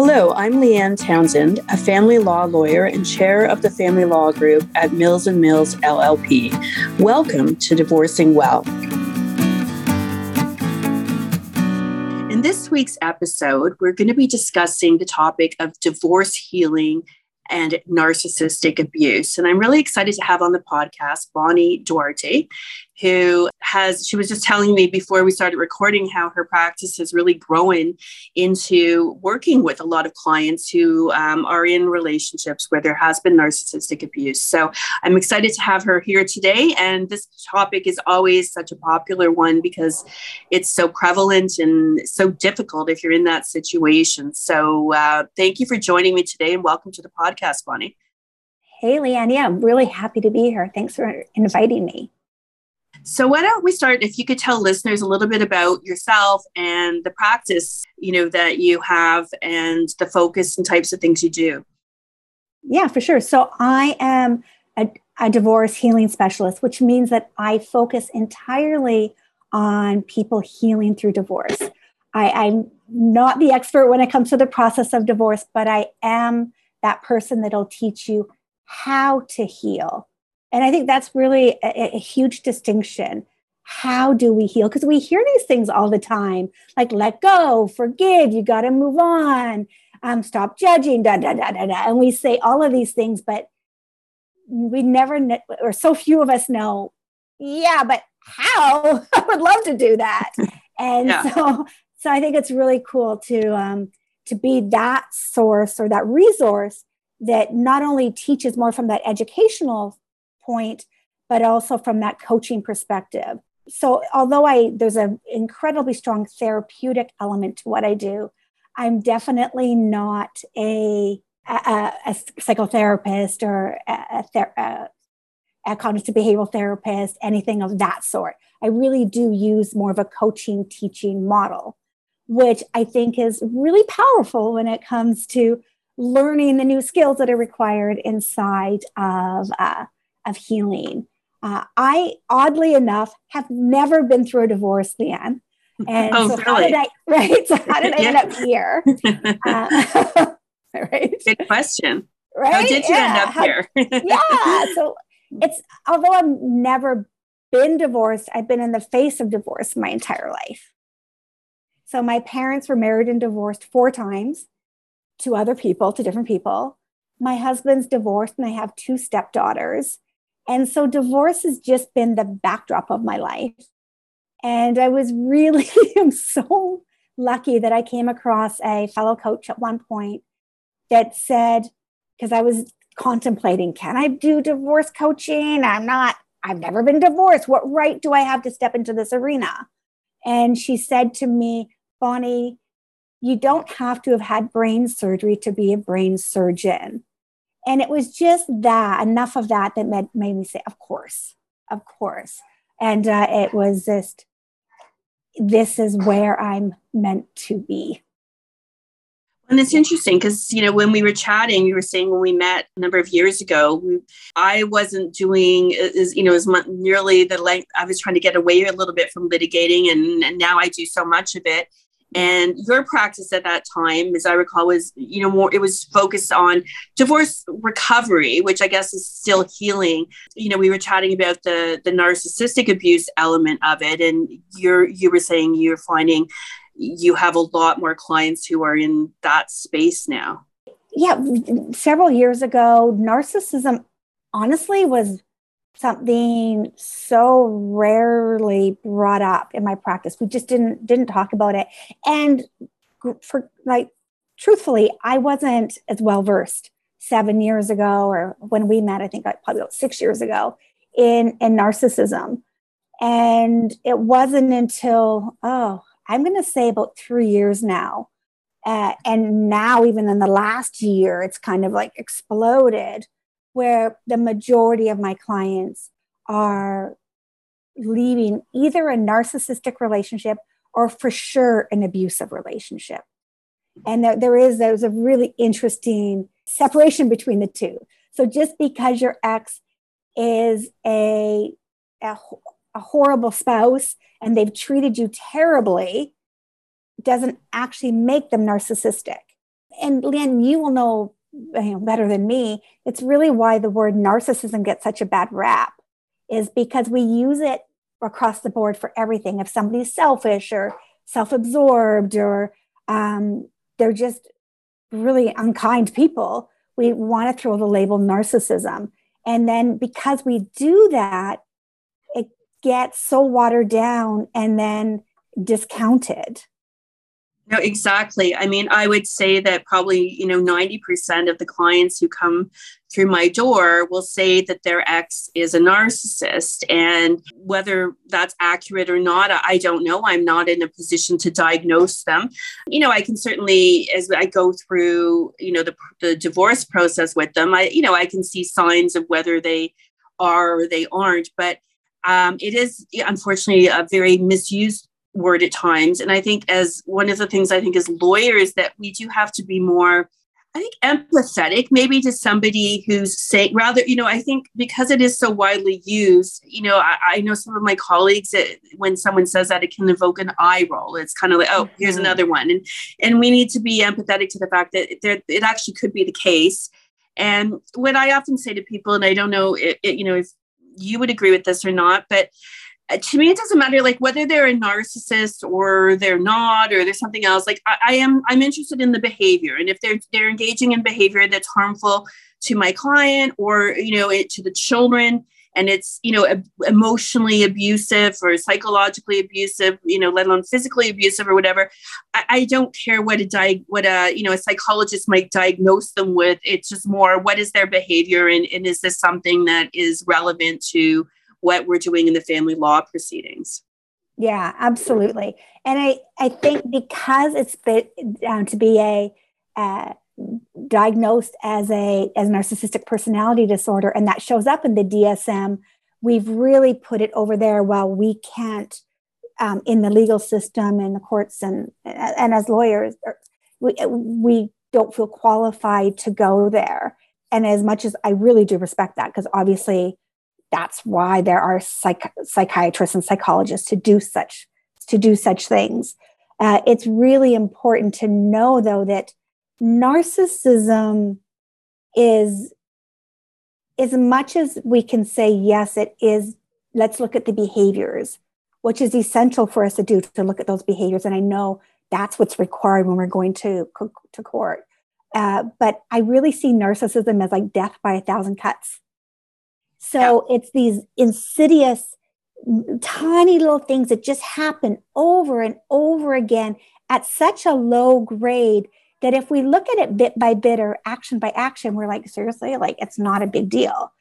Hello, I'm Leanne Townsend, a family law lawyer and chair of the family law group at Mills and Mills LLP. Welcome to Divorcing Well. In this week's episode, we're going to be discussing the topic of divorce healing and narcissistic abuse. And I'm really excited to have on the podcast Bonnie Duarte, who has, she was just telling me before we started recording how her practice has really grown into working with a lot of clients who um, are in relationships where there has been narcissistic abuse. So I'm excited to have her here today. And this topic is always such a popular one because it's so prevalent and so difficult if you're in that situation. So uh, thank you for joining me today and welcome to the podcast, Bonnie. Hey, Leanne. Yeah, I'm really happy to be here. Thanks for inviting me. So why don't we start if you could tell listeners a little bit about yourself and the practice, you know, that you have and the focus and types of things you do. Yeah, for sure. So I am a, a divorce healing specialist, which means that I focus entirely on people healing through divorce. I, I'm not the expert when it comes to the process of divorce, but I am that person that'll teach you how to heal and I think that's really a, a huge distinction. How do we heal? Because we hear these things all the time, like let go, forgive, you got to move on, um, stop judging, da da da da da. And we say all of these things, but we never, or so few of us know. Yeah, but how? I would love to do that. And yeah. so, so I think it's really cool to um, to be that source or that resource that not only teaches more from that educational point, but also from that coaching perspective. So although I there's an incredibly strong therapeutic element to what I do, I'm definitely not a a, a psychotherapist or a, a, a cognitive behavioral therapist, anything of that sort. I really do use more of a coaching teaching model, which I think is really powerful when it comes to learning the new skills that are required inside of uh, of healing. Uh, I, oddly enough, have never been through a divorce, Leanne. And oh, so really? how did I, right? So how did I end up here? Uh, right. Good question. Right? How did you yeah. end up how, here? yeah. So it's, although I've never been divorced, I've been in the face of divorce my entire life. So my parents were married and divorced four times to other people, to different people. My husband's divorced and I have two stepdaughters. And so divorce has just been the backdrop of my life. And I was really, I'm so lucky that I came across a fellow coach at one point that said, because I was contemplating, can I do divorce coaching? I'm not, I've never been divorced. What right do I have to step into this arena? And she said to me, Bonnie, you don't have to have had brain surgery to be a brain surgeon. And it was just that, enough of that, that made, made me say, of course, of course. And uh, it was just, this is where I'm meant to be. And it's interesting because, you know, when we were chatting, you were saying when we met a number of years ago, we, I wasn't doing as, you know, as much, nearly the length. I was trying to get away a little bit from litigating and, and now I do so much of it. And your practice at that time, as I recall, was, you know, more, it was focused on divorce recovery, which I guess is still healing. You know, we were chatting about the, the narcissistic abuse element of it. And you're, you were saying you're finding you have a lot more clients who are in that space now. Yeah. Several years ago, narcissism honestly was something so rarely brought up in my practice. We just didn't didn't talk about it. And for like truthfully, I wasn't as well versed seven years ago or when we met, I think probably about six years ago in, in narcissism. And it wasn't until, oh, I'm going to say about three years now. Uh, and now, even in the last year, it's kind of like exploded where the majority of my clients are leaving either a narcissistic relationship or for sure an abusive relationship. And there, there is there's a really interesting separation between the two. So just because your ex is a, a, a horrible spouse and they've treated you terribly doesn't actually make them narcissistic. and Leanne, you will know, you know better than me. It's really why the word narcissism gets such a bad rap, is because we use it across the board for everything. If somebody's selfish or self-absorbed or um, they're just really unkind people, we want to throw the label narcissism. And then because we do that, it gets so watered down and then discounted. No, exactly. I mean, I would say that probably, you know, 90% of the clients who come through my door will say that their ex is a narcissist. And whether that's accurate or not, I don't know. I'm not in a position to diagnose them. You know, I can certainly, as I go through, you know, the, the divorce process with them, I, you know, I can see signs of whether they are or they aren't. But um, it is unfortunately a very misused word at times. And I think as one of the things I think as lawyers that we do have to be more, I think empathetic maybe to somebody who's saying rather, you know, I think because it is so widely used, you know, I, I know some of my colleagues that when someone says that it can evoke an eye roll. It's kind of like, oh, here's mm-hmm. another one. And and we need to be empathetic to the fact that there it actually could be the case. And what I often say to people, and I don't know, it, it, you know, if you would agree with this or not, but Uh, to me it doesn't matter like whether they're a narcissist or they're not or there's something else like I, I, am i'm interested in the behavior and if they're they're engaging in behavior that's harmful to my client or you know it, to the children and it's you know emotionally abusive or psychologically abusive you know let alone physically abusive or whatever i, I don't care what a di- what a you know a psychologist might diagnose them with. It's just more what is their behavior and, and is this something that is relevant to what we're doing in the family law proceedings. Yeah, absolutely. And I, I think because it's been, to be a uh, diagnosed as a as narcissistic personality disorder, and that shows up in the DSM, we've really put it over there while we can't um, in the legal system and the courts and and as lawyers, er, we, we don't feel qualified to go there. And as much as I really do respect that, because obviously that's why there are psych- psychiatrists and psychologists to do such to do such things. Uh, it's really important to know, though, that narcissism is as much as we can say yes, it is. Let's look at the behaviors, which is essential for us to do to look at those behaviors. And I know that's what's required when we're going to to court. Uh, but I really see narcissism as like death by a thousand cuts so yeah. it's these insidious, tiny little things that just happen over and over again at such a low grade that if we look at it bit by bit or action by action, we're like, seriously, like it's not a big deal.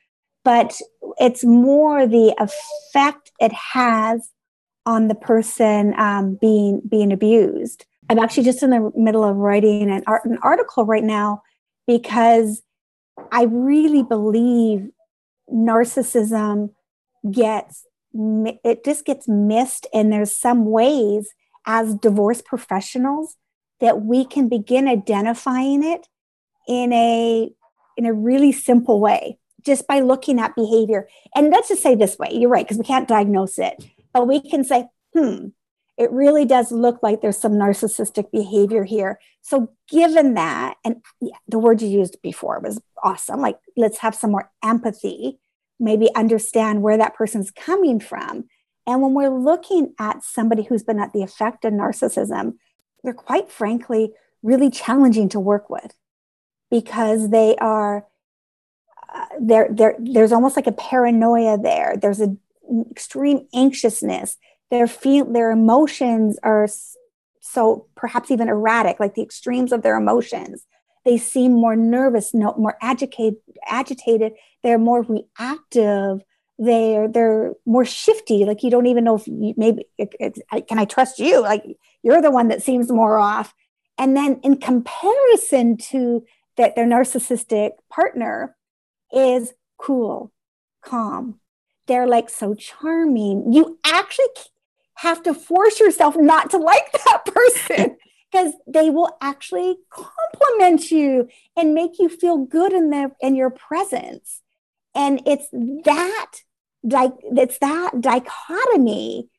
But it's more the effect it has on the person um, being being abused. I'm actually just in the middle of writing an, art, an article right now because I really believe narcissism gets it just gets missed and there's some ways as divorce professionals that we can begin identifying it in a in a really simple way just by looking at behavior. And let's just say this way you're right because we can't diagnose it but we can say hmm it really does look like there's some narcissistic behavior here. So given that and the word you used before was awesome like let's have some more empathy maybe understand where that person's coming from. And when we're looking at somebody who's been at the effect of narcissism they're quite frankly really challenging to work with because they are uh, there there there's almost like a paranoia there. There's an extreme anxiousness their feel their emotions are so perhaps even erratic like the extremes of their emotions they seem more nervous, no, more agitated, agitated. They're more reactive. They're they're more shifty. Like you don't even know if you, maybe it, it, can I trust you? Like you're the one that seems more off. And then in comparison to that, their narcissistic partner is cool, calm. They're like so charming. You actually have to force yourself not to like that person because they will actually compliment you and make you feel good in their in your presence. And it's that it's that dichotomy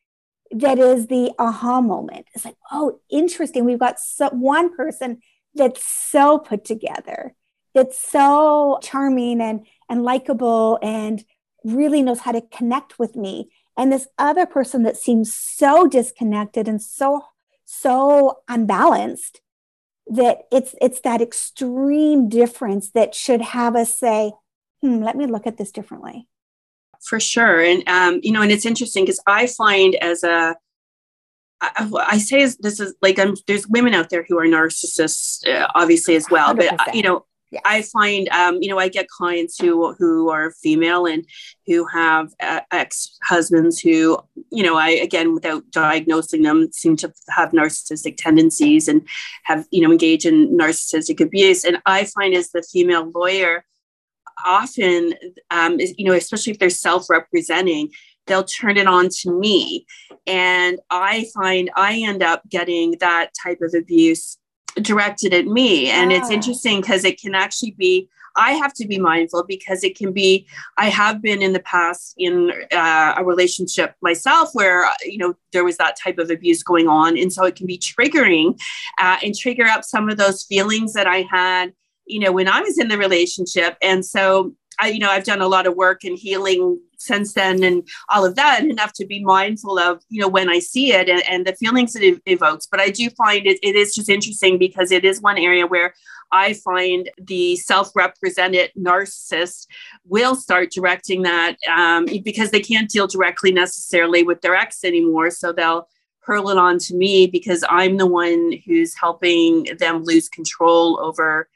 that is the aha moment. It's like oh interesting. We've got so, one person that's so put together, that's so charming and, and likable and really knows how to connect with me. And this other person that seems so disconnected and so, so unbalanced that it's it's that extreme difference that should have us say, hmm, let me look at this differently. For sure. And um, you know, and it's interesting because I find as a I, I say this is like I'm, there's women out there who are narcissists, uh, obviously as well. 100%. But uh, you know, yeah. I find, um, you know, I get clients who who are female and who have uh, ex husbands who, you know, I again without diagnosing them seem to have narcissistic tendencies and have, you know, engage in narcissistic abuse. And I find as the female lawyer, often, um, you know, especially if they're self representing, they'll turn it on to me. And I find I end up getting that type of abuse directed at me. And yeah. it's interesting because it can actually be, I have to be mindful because it can be, I have been in the past in uh, a relationship myself where, you know, there was that type of abuse going on. And so it can be triggering uh, and trigger up some of those feelings that I had, you know, when I was in the relationship. And so I, you know, I've done a lot of work in healing since then and all of that enough to be mindful of you know when i see it and, and the feelings it evokes. But i do find it, it is just interesting because it is one area where i find the self-represented narcissist will start directing that um, because they can't deal directly necessarily with their ex anymore. So they'll hurl it on to me because i'm the one who's helping them lose control over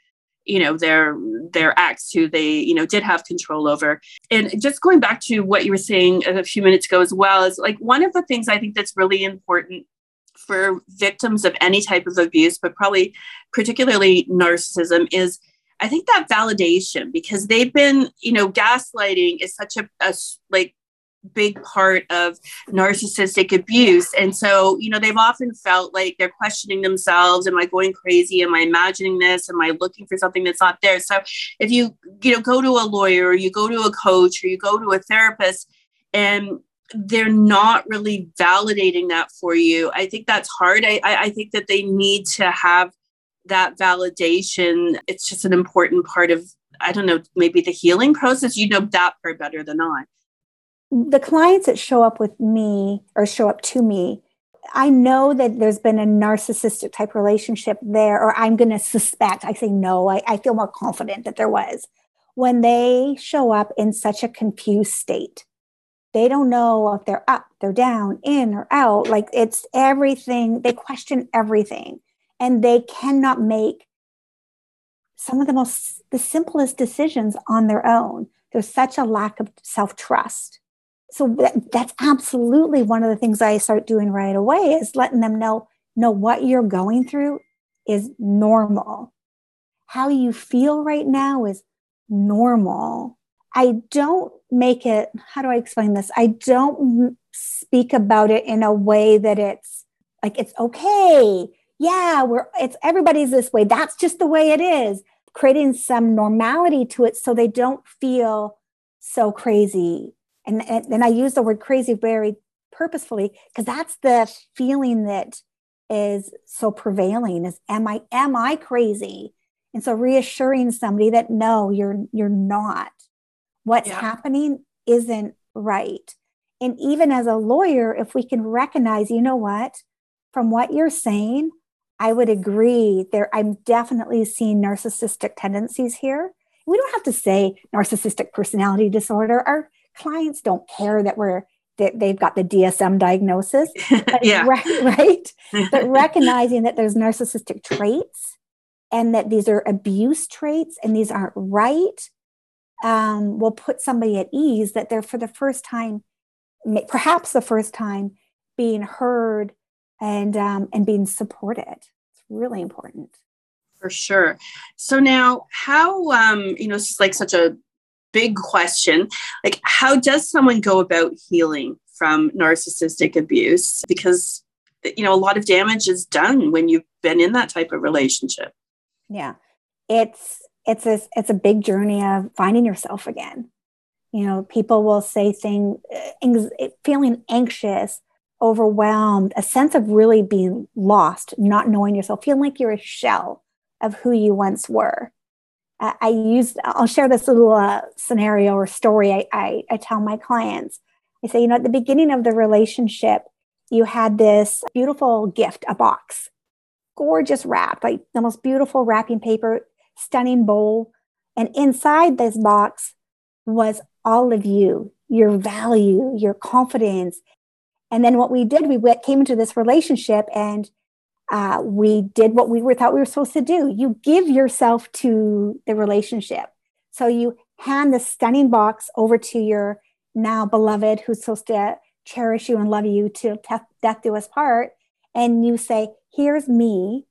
you know their their acts who they you know did have control over. And just going back to what you were saying a few minutes ago as well is like one of the things i think that's really important for victims of any type of abuse but probably particularly narcissism is i think that validation because they've been you know gaslighting is such a, a like big part of narcissistic abuse. And so, you know, they've often felt like they're questioning themselves. Am I going crazy? Am I imagining this? Am I looking for something that's not there? So if you, you know, go to a lawyer or you go to a coach or you go to a therapist and they're not really validating that for you, I think that's hard. I, I think that they need to have that validation. It's just an important part of, I don't know, maybe the healing process. You know that part better than I the clients that show up with me or show up to me, I know that there's been a narcissistic type relationship there, or I'm going to suspect, I say no, I, I feel more confident that there was. When they show up in such a confused state, they don't know if they're up, they're down, in or out. Like it's everything, they question everything, and they cannot make some of the most, the simplest decisions on their own. There's such a lack of self trust so that, that's absolutely one of the things I start doing right away is letting them know, know what you're going through is normal. How you feel right now is normal. I don't make it, how do I explain this? I don't speak about it in a way that it's like, it's okay. Yeah, we're, it's everybody's this way. That's just the way it is. Creating some normality to it so they don't feel so crazy and, and, and I use the word crazy very purposefully because that's the feeling that is so prevailing is am I am I crazy? And so reassuring somebody that no, you're you're not. What's yeah. happening isn't right. And even as a lawyer, if we can recognize, you know what, from what you're saying, I would agree there I'm definitely seeing narcissistic tendencies here. We don't have to say narcissistic personality disorder. Our clients don't care that we're that they've got the DSM diagnosis, yeah. right, right? but recognizing that there's narcissistic traits and that these are abuse traits and these aren't right um, will put somebody at ease that they're for the first time, perhaps the first time, being heard and um, and being supported. It's really important. For sure. So now, how um, you know, it's like such a big question like how does someone go about healing from narcissistic abuse? Because you know a lot of damage is done when you've been in that type of relationship. Yeah. It's it's a it's a big journey of finding yourself again. You know people will say things feeling anxious overwhelmed a sense of really being lost not knowing yourself feeling like you're a shell of who you once were. I use, I'll share this little uh, scenario or story I, I, I tell my clients. I say, you know, at the beginning of the relationship, you had this beautiful gift, a box, gorgeous wrap, like the most beautiful wrapping paper, stunning bowl. And inside this box was all of you, your value, your confidence. And then what we did, we came into this relationship and uh, we did what we were thought we were supposed to do. You give yourself to the relationship. So you hand the stunning box over to your now beloved who's supposed to cherish you and love you till death do us part. And you say, here's me.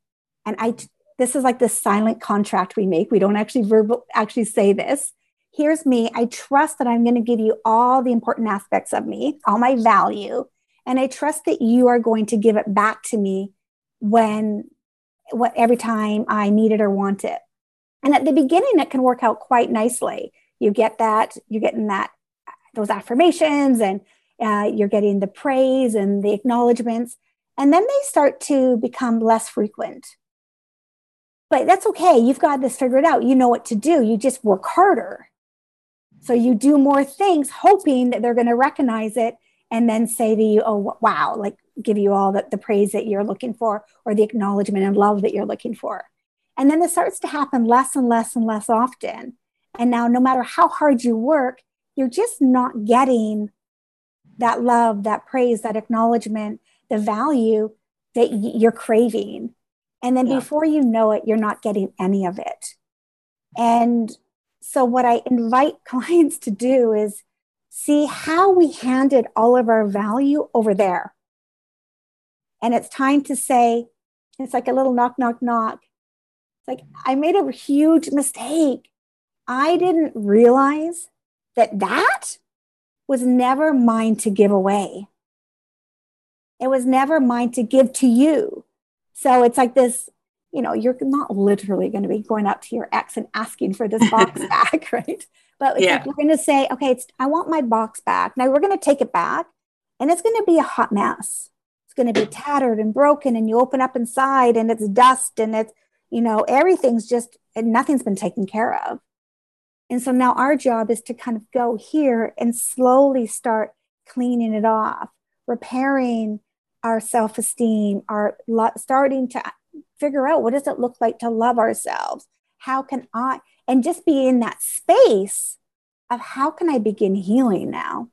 And I, this is like the silent contract we make. We don't actually verbal actually say this. Here's me. I trust that I'm going to give you all the important aspects of me, all my value. And I trust that you are going to give it back to me when what every time I need it or want it. And at the beginning, it can work out quite nicely. You get that, you're getting that those affirmations and uh, you're getting the praise and the acknowledgments. And then they start to become less frequent. But that's okay. You've got this figured out. You know what to do. You just work harder. So you do more things, hoping that they're going to recognize it and then say to you, oh, wow, like give you all the, the praise that you're looking for or the acknowledgement and love that you're looking for. And then this starts to happen less and less and less often. And now, no matter how hard you work, you're just not getting that love, that praise, that acknowledgement, the value that you're craving. And then yeah. before you know it, you're not getting any of it. And so, what I invite clients to do is see how we handed all of our value over there. And it's time to say, it's like a little knock, knock, knock. It's like, I made a huge mistake. I didn't realize that that was never mine to give away. It was never mine to give to you. So it's like this, you know, you're not literally going to be going up to your ex and asking for this box back, right? But yeah. like you're going to say, okay, I want my box back. Now we're going to take it back and it's going to be a hot mess it's going to be tattered and broken and you open up inside and it's dust and it's you know everything's just and nothing's been taken care of. And so now our job is to kind of go here and slowly start cleaning it off repairing our self-esteem our starting to figure out what does it look like to love ourselves? How can i and just be in that space of how can i begin healing now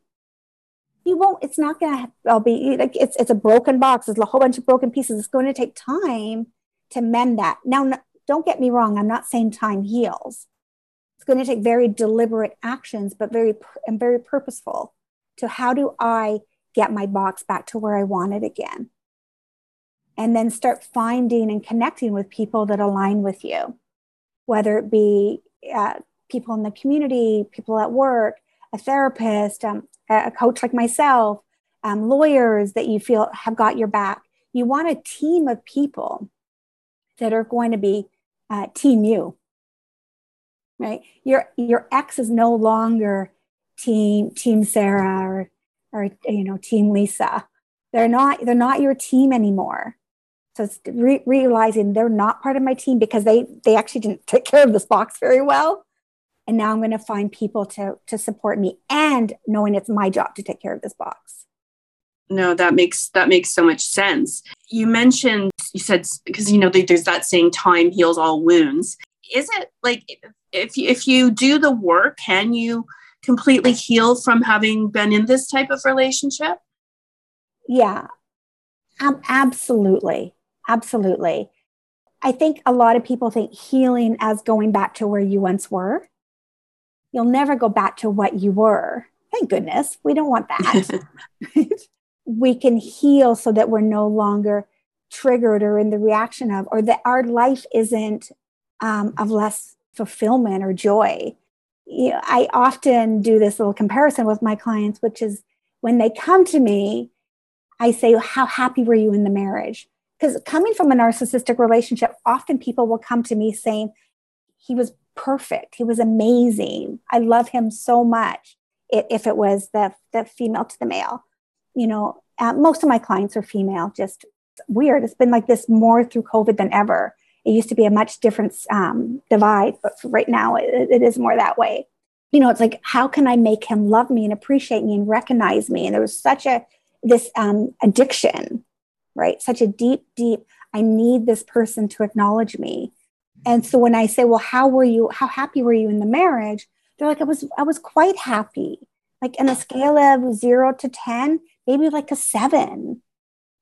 you won't it's not going to be like it's it's a broken box there's a whole bunch of broken pieces it's going to take time to mend that. Now don't get me wrong i'm not saying time heals. It's going to take very deliberate actions but very and very purposeful to how do i get my box back to where i want it again? And then start finding and connecting with people that align with you whether it be uh, people in the community people at work a therapist um, a coach like myself, um, lawyers that you feel have got your back. You want a team of people that are going to be uh, team you, right? Your your ex is no longer team team Sarah or or you know team Lisa. They're not they're not your team anymore. So it's re- realizing they're not part of my team because they they actually didn't take care of this box very well and now i'm going to find people to to support me and knowing it's my job to take care of this box. No that makes that makes so much sense. You mentioned you said because you know there's that saying time heals all wounds. Is it like if you, if you do the work can you completely heal from having been in this type of relationship? Yeah. Um, absolutely. Absolutely. I think a lot of people think healing as going back to where you once were you'll never go back to what you were. Thank goodness. We don't want that. we can heal so that we're no longer triggered or in the reaction of, or that our life isn't um, of less fulfillment or joy. You know, I often do this little comparison with my clients, which is when they come to me, I say, How happy were you in the marriage? Because coming from a narcissistic relationship, often people will come to me saying, He was perfect. He was amazing. I love him so much. If it was the, the female to the male, you know, uh, most of my clients are female, just weird. It's been like this more through COVID than ever. It used to be a much different um, divide, but right now it, it is more that way. You know, it's like, how can I make him love me and appreciate me and recognize me? And there was such a, this um, addiction, right? Such a deep, deep, I need this person to acknowledge me. And so when I say, well, how were you, how happy were you in the marriage? They're like, I was, I was quite happy. Like in a scale of zero to 10, maybe like a seven.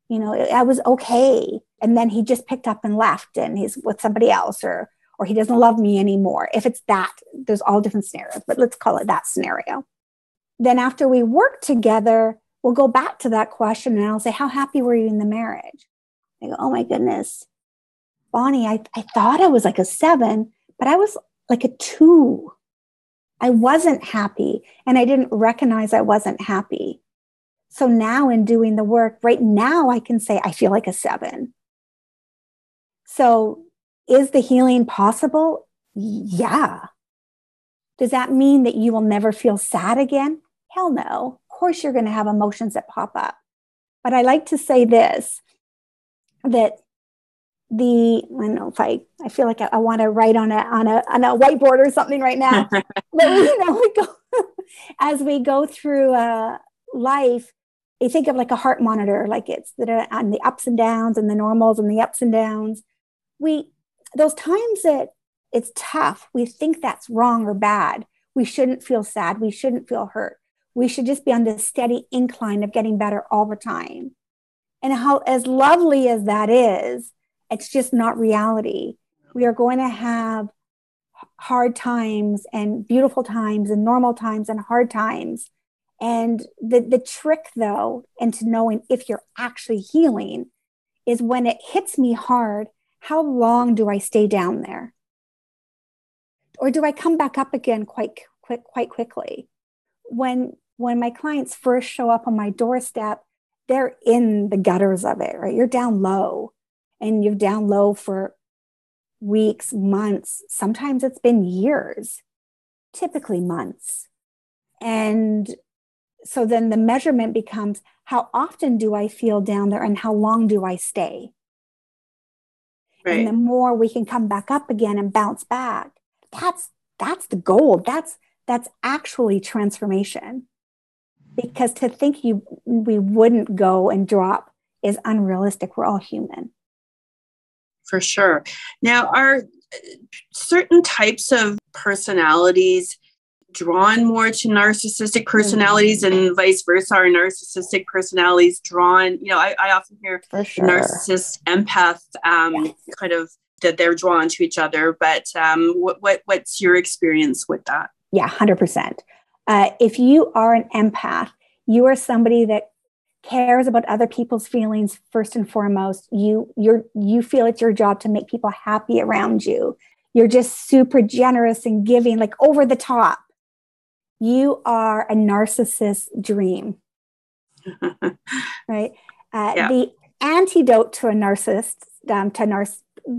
You know, I was okay. And then he just picked up and left and he's with somebody else or, or he doesn't love me anymore. If it's that, there's all different scenarios, but let's call it that scenario. Then after we work together, we'll go back to that question and I'll say, How happy were you in the marriage? They go, Oh my goodness, Bonnie, I, I thought I was like a seven, but I was like a two. I wasn't happy and I didn't recognize I wasn't happy. So now, in doing the work, right now, I can say I feel like a seven. So, is the healing possible? Yeah. Does that mean that you will never feel sad again? Hell no Of course you're going to have emotions that pop up. But I like to say this that the I don't know if I I feel like I, I want to write on a on a on a whiteboard or something right now. but you know, we go as we go through uh, life. You think of like a heart monitor, like it's the on the ups and downs and the normals and the ups and downs. We those times that it's tough, we think that's wrong or bad. We shouldn't feel sad. We shouldn't feel hurt we should just be on this steady incline of getting better all the time. And how, as lovely as that is, it's just not reality. We are going to have hard times and beautiful times and normal times and hard times. And the, the trick, though, into knowing if you're actually healing is when it hits me hard, how long do I stay down there? Or do I come back up again quite quick, quite quickly? When when my clients first show up on my doorstep, they're in the gutters of it, right? You're down low and you're down low for weeks, months. Sometimes it's been years, typically months. And so then the measurement becomes how often do I feel down there and how long do I stay? Right. And the more we can come back up again and bounce back, that's that's the goal. That's that's actually transformation because to think you we wouldn't go and drop is unrealistic. We're all human. For sure. Now, are certain types of personalities drawn more to narcissistic personalities mm-hmm. and vice versa are narcissistic personalities drawn you know i, I often hear sure. narcissist empath um, yes. kind of that they're drawn to each other but um, what, what what's your experience with that yeah 100% uh, if you are an empath, you are somebody that cares about other people's feelings first and foremost. You you're you feel it's your job to make people happy around you. You're just super generous and giving, like over the top. You are a narcissist dream, right? Uh, yeah. The antidote to a narcissist, um, to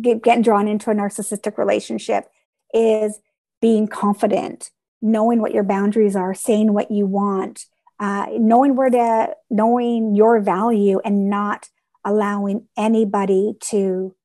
get, getting drawn into a narcissistic relationship, is being confident, knowing what your boundaries are, saying what you want, uh, knowing where to, knowing your value, and not allowing anybody to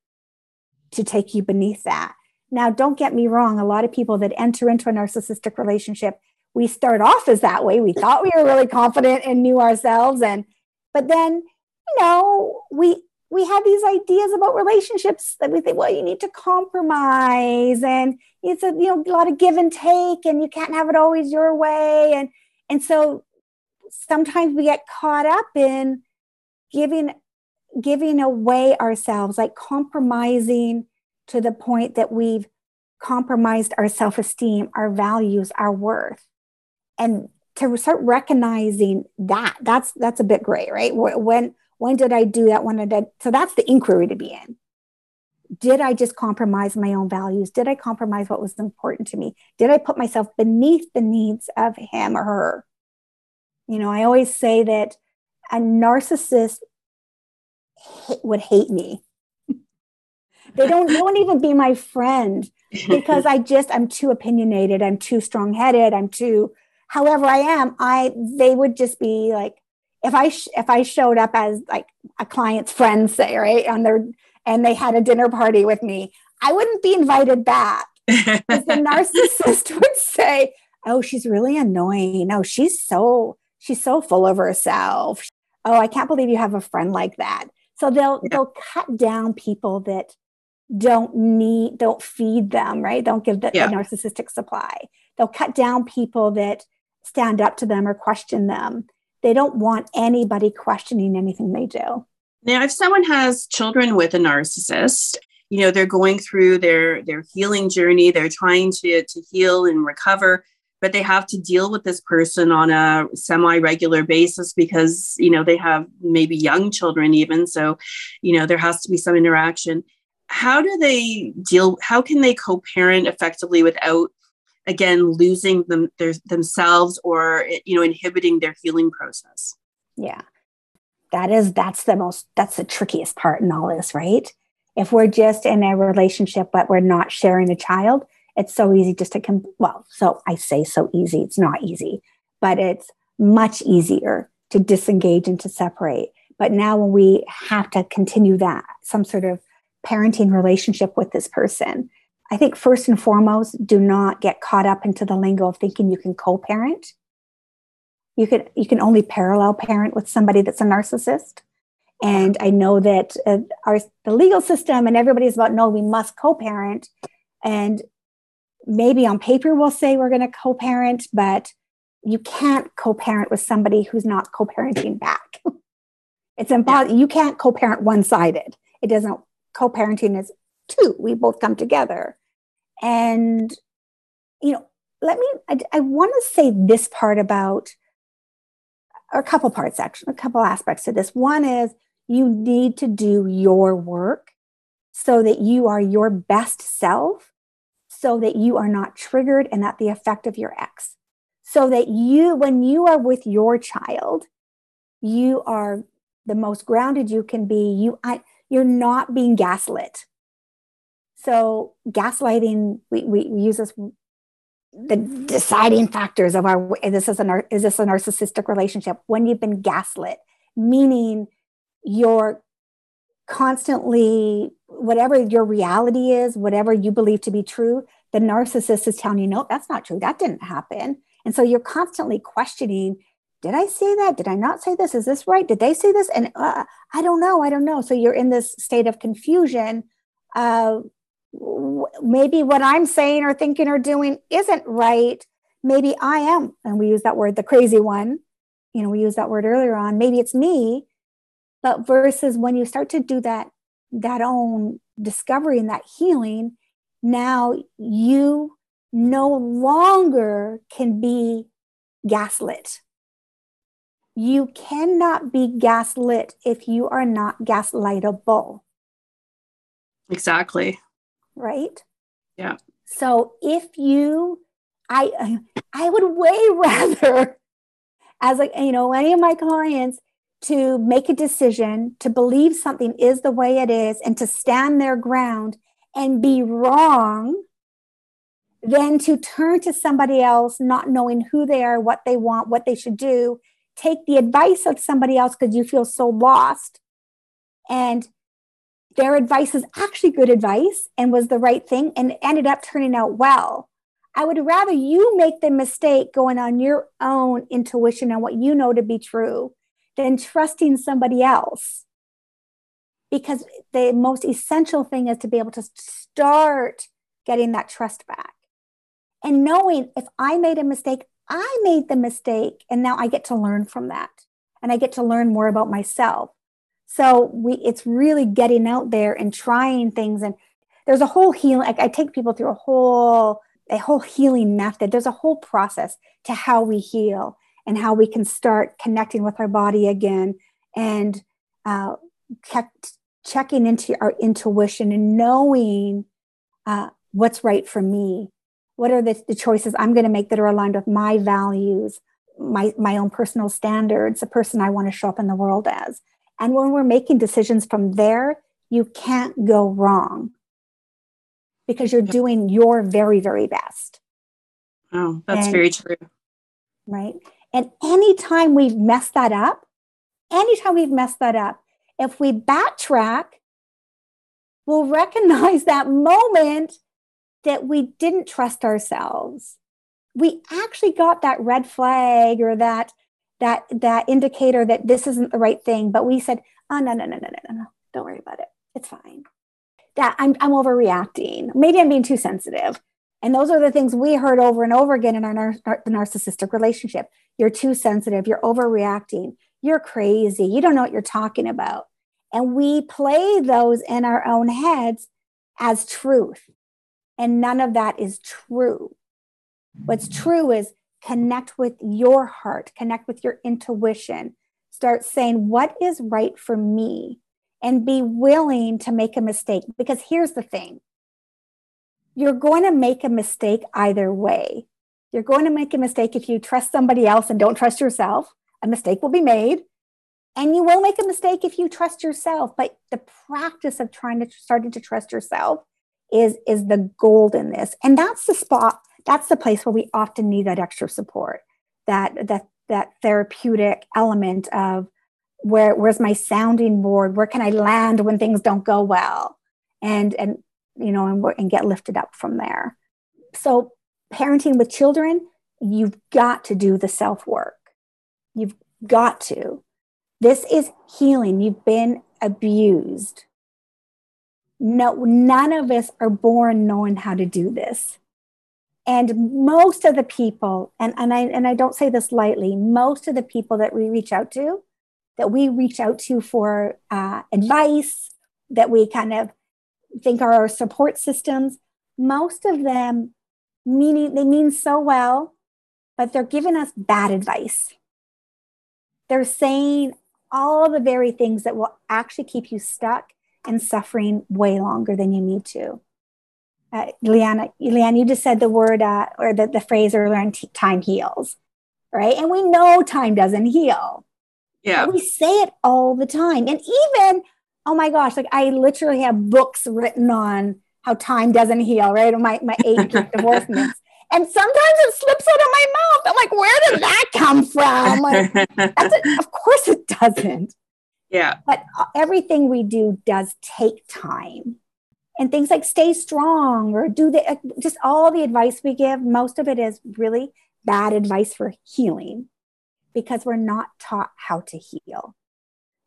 to take you beneath that. Now, don't get me wrong. A lot of people that enter into a narcissistic relationship, we start off as that way. We thought we were really confident and knew ourselves, and but then, you know, we we have these ideas about relationships that we think, well, you need to compromise and it's a you know a lot of give and take and you can't have it always your way. And and so sometimes we get caught up in giving giving away ourselves, like compromising to the point that we've compromised our self-esteem, our values, our worth. And to start recognizing that, that's that's a bit gray, right? When when did I do that? When did I? So that's the inquiry to be in. Did I just compromise my own values? Did I compromise what was important to me? Did I put myself beneath the needs of him or her? You know, I always say that a narcissist would hate me. they don't, they won't even be my friend because I just, I'm too opinionated. I'm too strong headed. I'm too, however I am, I, they would just be like, if I sh- if I showed up as like a client's friend, say right on their and they had a dinner party with me, I wouldn't be invited back. The narcissist would say, Oh, she's really annoying. Oh, she's so she's so full of herself. Oh, I can't believe you have a friend like that. So they'll yeah. they'll cut down people that don't need don't feed them, right? Don't give the, yeah. the narcissistic supply. They'll cut down people that stand up to them or question them. They don't want anybody questioning anything they do. Now, if someone has children with a narcissist, you know, they're going through their their healing journey, they're trying to to heal and recover, but they have to deal with this person on a semi-regular basis because, you know, they have maybe young children even, so, you know, there has to be some interaction. How do they deal how can they co-parent effectively without again losing them their, themselves or you know inhibiting their healing process? Yeah. That is that's the most that's the trickiest part in all this right? If we're just in a relationship but we're not sharing a child it's so easy just to come well so i say so easy it's not easy but it's much easier to disengage and to separate but now when we have to continue that some sort of parenting relationship with this person I think first and foremost, do not get caught up into the lingo of thinking you can co-parent. You can you can only parallel parent with somebody that's a narcissist. And I know that uh, our the legal system and everybody is about no, we must co-parent. And maybe on paper we'll say we're going to co-parent, but you can't co-parent with somebody who's not co-parenting back. it's impossible. Yeah. You can't co-parent one-sided. It doesn't. Co-parenting is two. We both come together. And, you know, let me, I, I want to say this part about, or a couple parts actually, a couple aspects to this. One is you need to do your work so that you are your best self, so that you are not triggered and at the effect of your ex. So that you, when you are with your child, you are the most grounded you can be. You, I, you're not being gaslit. So gaslighting, we, we, use this the deciding factors of our this is a is this a narcissistic relationship when you've been gaslit, meaning you're constantly whatever your reality is, whatever you believe to be true, the narcissist is telling you, no, that's not true. That didn't happen. And so you're constantly questioning, did I say that? Did I not say this? Is this right? Did they say this? And uh, I don't know. I don't know. So you're in this state of confusion. Uh, maybe what I'm saying or thinking or doing isn't right. Maybe I am, and we use that word, the crazy one. You know, we used that word earlier on. Maybe it's me. But versus when you start to do that, that own discovery and that healing, now you no longer can be gaslit. You cannot be gaslit if you are not gaslightable. Exactly right? Yeah. So if you, I, I would way rather, as like you know, any of my clients, to make a decision to believe something is the way it is and to stand their ground and be wrong than to turn to somebody else not knowing who they are what they want what they should do take the advice of somebody else because you feel so lost and their advice is actually good advice and was the right thing and ended up turning out well. I would rather you make the mistake going on your own intuition and what you know to be true than trusting somebody else. Because the most essential thing is to be able to start getting that trust back. And knowing if I made a mistake, I made the mistake, and now I get to learn from that. And I get to learn more about myself. So we it's really getting out there and trying things and there's a whole healing I, I take people through a whole a whole healing method. There's a whole process to how we heal and how we can start connecting with our body again and uh, check, checking into our intuition and knowing uh, what's right for me. What are the, the choices I'm going to make that are aligned with my values, my, my own personal standards, the person I want to show up in the world as. And when we're making decisions from there, you can't go wrong because you're doing your very, very best. Oh, that's and, very true. Right. And anytime we've messed that up, anytime we've messed that up, if we backtrack we'll recognize that moment that we didn't trust ourselves. We actually got that red flag or that that that indicator that this isn't the right thing, but we said, "Oh no, no, no, no, no, no, don't worry about it. It's fine." That I'm I'm overreacting. Maybe I'm being too sensitive. And those are the things we heard over and over again in our, nar- narcissistic relationship. You're too sensitive. You're overreacting. You're crazy. You don't know what you're talking about. And we play those in our own heads as truth. And none of that is true. What's true is connect with your heart, connect with your intuition, start saying, What is right for me? And be willing to make a mistake. Because here's the thing you're going to make a mistake either way. You're going to make a mistake if you trust somebody else and don't trust yourself. A mistake will be made. And you will make a mistake if you trust yourself. But the practice of trying to starting to trust yourself is, is the gold in this. And that's the spot, that's the place where we often need that extra support, that that that therapeutic element of where where's my sounding board? Where can I land when things don't go well? And and you know, and, and get lifted up from there. So, parenting with children, you've got to do the self work. You've got to. This is healing. You've been abused. No, none of us are born knowing how to do this. And most of the people, and, and I and I don't say this lightly, most of the people that we reach out to, that we reach out to for uh, advice, that we kind of think are our support systems, most of them meaning they mean so well, but they're giving us bad advice. They're saying all the very things that will actually keep you stuck and suffering way longer than you need to. Uh, Leanna, Leanne, you just said the word uh, or the, the phrase earlier time heals, right? And we know time doesn't heal. Yeah. But we say it all the time. And even oh my gosh, like I literally have books written on how time doesn't heal, right? My my eight divorce myths. And sometimes it slips out of my mouth. I'm like, where did that come from? Like, that's a, of course it doesn't. Yeah. But uh, everything we do does take time. And things like stay strong or do the just all the advice we give, most of it is really bad advice for healing because we're not taught how to heal.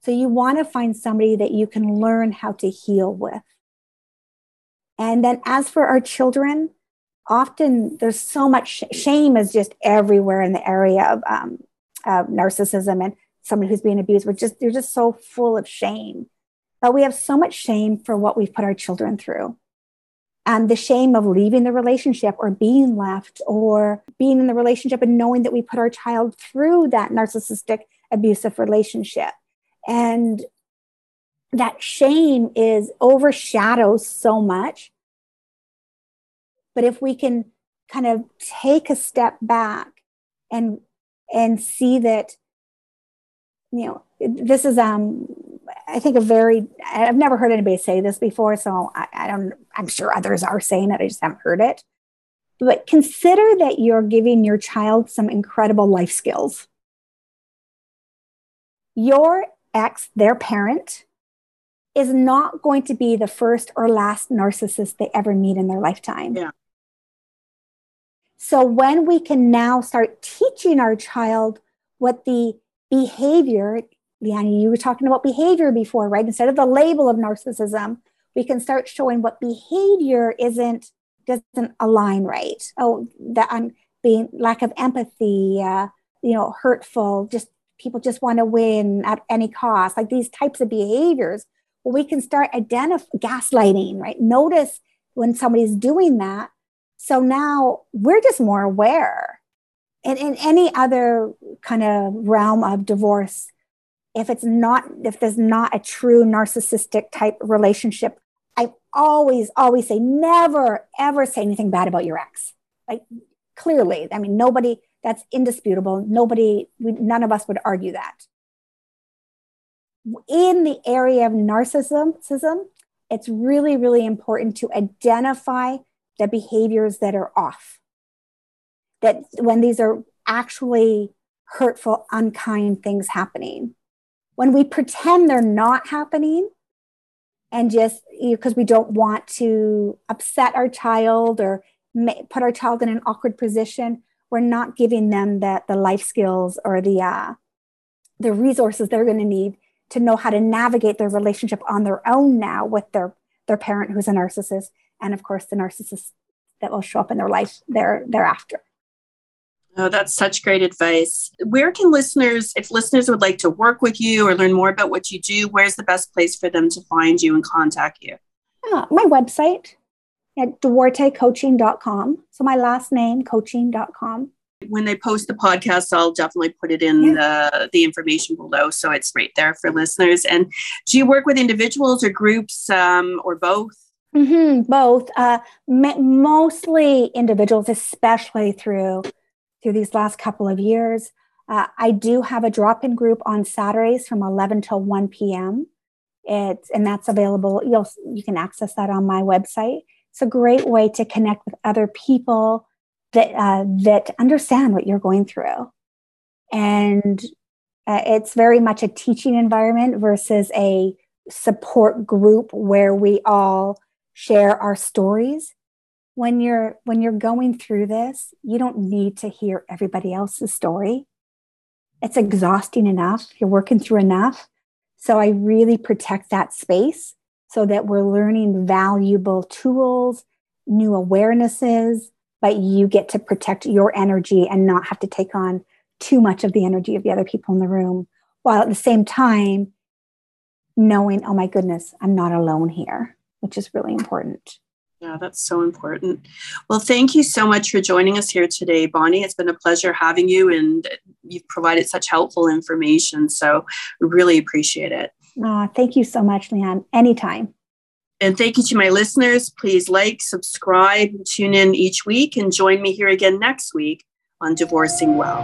So you want to find somebody that you can learn how to heal with. And then as for our children, often there's so much shame is just everywhere in the area of, um, of narcissism and somebody who's being abused. We're just they're just so full of shame. But we have so much shame for what we've put our children through. And the shame of leaving the relationship or being left or being in the relationship and knowing that we put our child through that narcissistic abusive relationship and that shame is overshadows so much. But if we can kind of take a step back and and see that you know this is um i think a very i've never heard anybody say this before so I, I, don't i'm sure others are saying it i just haven't heard it but consider that you're giving your child some incredible life skills your ex, their parent, is not going to be the first or last narcissist they ever meet in their lifetime. Yeah. So when we can now start teaching our child what the behavior, Leanne, you were talking about behavior before, right? Instead of the label of narcissism, we can start showing what behavior isn't doesn't align right. Oh, that I'm being lack of empathy, uh, you know, hurtful, just people just want to win at any cost, like these types of behaviors. Well, we can start identifying gaslighting, right? Notice when somebody's doing that. So now we're just more aware. And in any other kind of realm of divorce, if it's not, if there's not a true narcissistic type relationship, I always, always say never, ever say anything bad about your ex. Like clearly, I mean, nobody, that's indisputable. Nobody, we, none of us would argue that. In the area of narcissism, it's really, really important to identify the behaviors that are off. That when these are actually hurtful, unkind things happening. When we pretend they're not happening and just, because we don't want to upset our child or put our child in an awkward position, we're not giving them the, the life skills or the, uh, the resources they're going to need to know how to navigate their relationship on their own now with their, their parent who's a narcissist. And of course, the narcissist that will show up in their life there, thereafter. Oh, that's such great advice. Where can listeners, if listeners would like to work with you or learn more about what you do, where's the best place for them to find you and contact you? Uh, my website at duartecoaching.com. So my last name, coaching.com. When they post the podcast, I'll definitely put it in yeah. the, the information below. So it's right there for listeners. And do you work with individuals or groups um, or both? Mm-hmm, both. Uh, mostly individuals, especially through through these last couple of years. Uh, I do have a drop-in group on Saturdays from 11 till 1 p.m. It's and that's available. You'll you can access that on my website. It's a great way to connect with other people that uh, that understand what you're going through, and uh, it's very much a teaching environment versus a support group where we all share our stories. When you're when you're going through this you don't need to hear everybody else's story. It's exhausting enough. You're working through enough. So i really protect that space so that we're learning valuable tools new awarenesses but you get to protect your energy and not have to take on too much of the energy of the other people in the room while at the same time knowing oh my goodness i'm not alone here which is really important yeah, that's so important. Well, thank you so much for joining us here today, Bonnie. It's been a pleasure having you, and you've provided such helpful information. So, we really appreciate it. Uh, thank you so much, Leanne. Anytime. And thank you to my listeners. Please like, subscribe, tune in each week, and join me here again next week on Divorcing Well.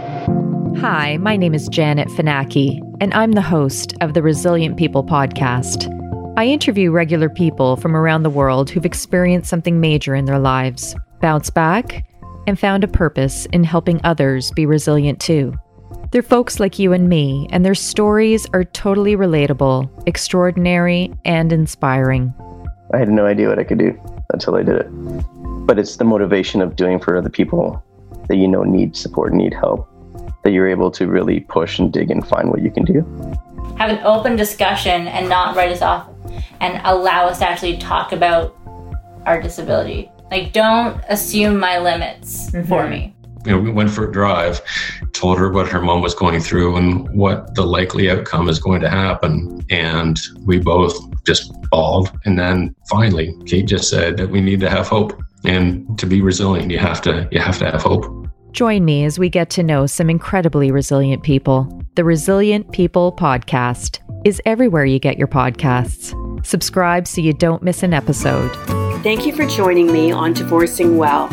Hi, my name is Janet Fanaki, and I'm the host of the Resilient People podcast. I interview regular people from around the world who've experienced something major in their lives, bounced back, and found a purpose in helping others be resilient too. They're folks like you and me, and their stories are totally relatable, extraordinary, and inspiring. I had no idea what I could do until I did it. But it's the motivation of doing for other people that you know need support, need help, that you're able to really push and dig and find what you can do. Have an open discussion and not write us off and allow us to actually talk about our disability. Like, don't assume my limits mm-hmm. for me. You know, we went for a drive, told her what her mom was going through and what the likely outcome is going to happen. And we both just bawled. And then finally, Kate just said that we need to have hope. And to be resilient, you have to you have to have hope. Join me as we get to know some incredibly resilient people. The Resilient People podcast is everywhere you get your podcasts. Subscribe so you don't miss an episode. Thank you for joining me on Divorcing Well.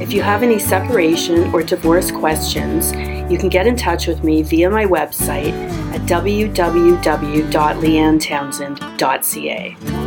If you have any separation or divorce questions, you can get in touch with me via my website at www.leannetownsend.ca.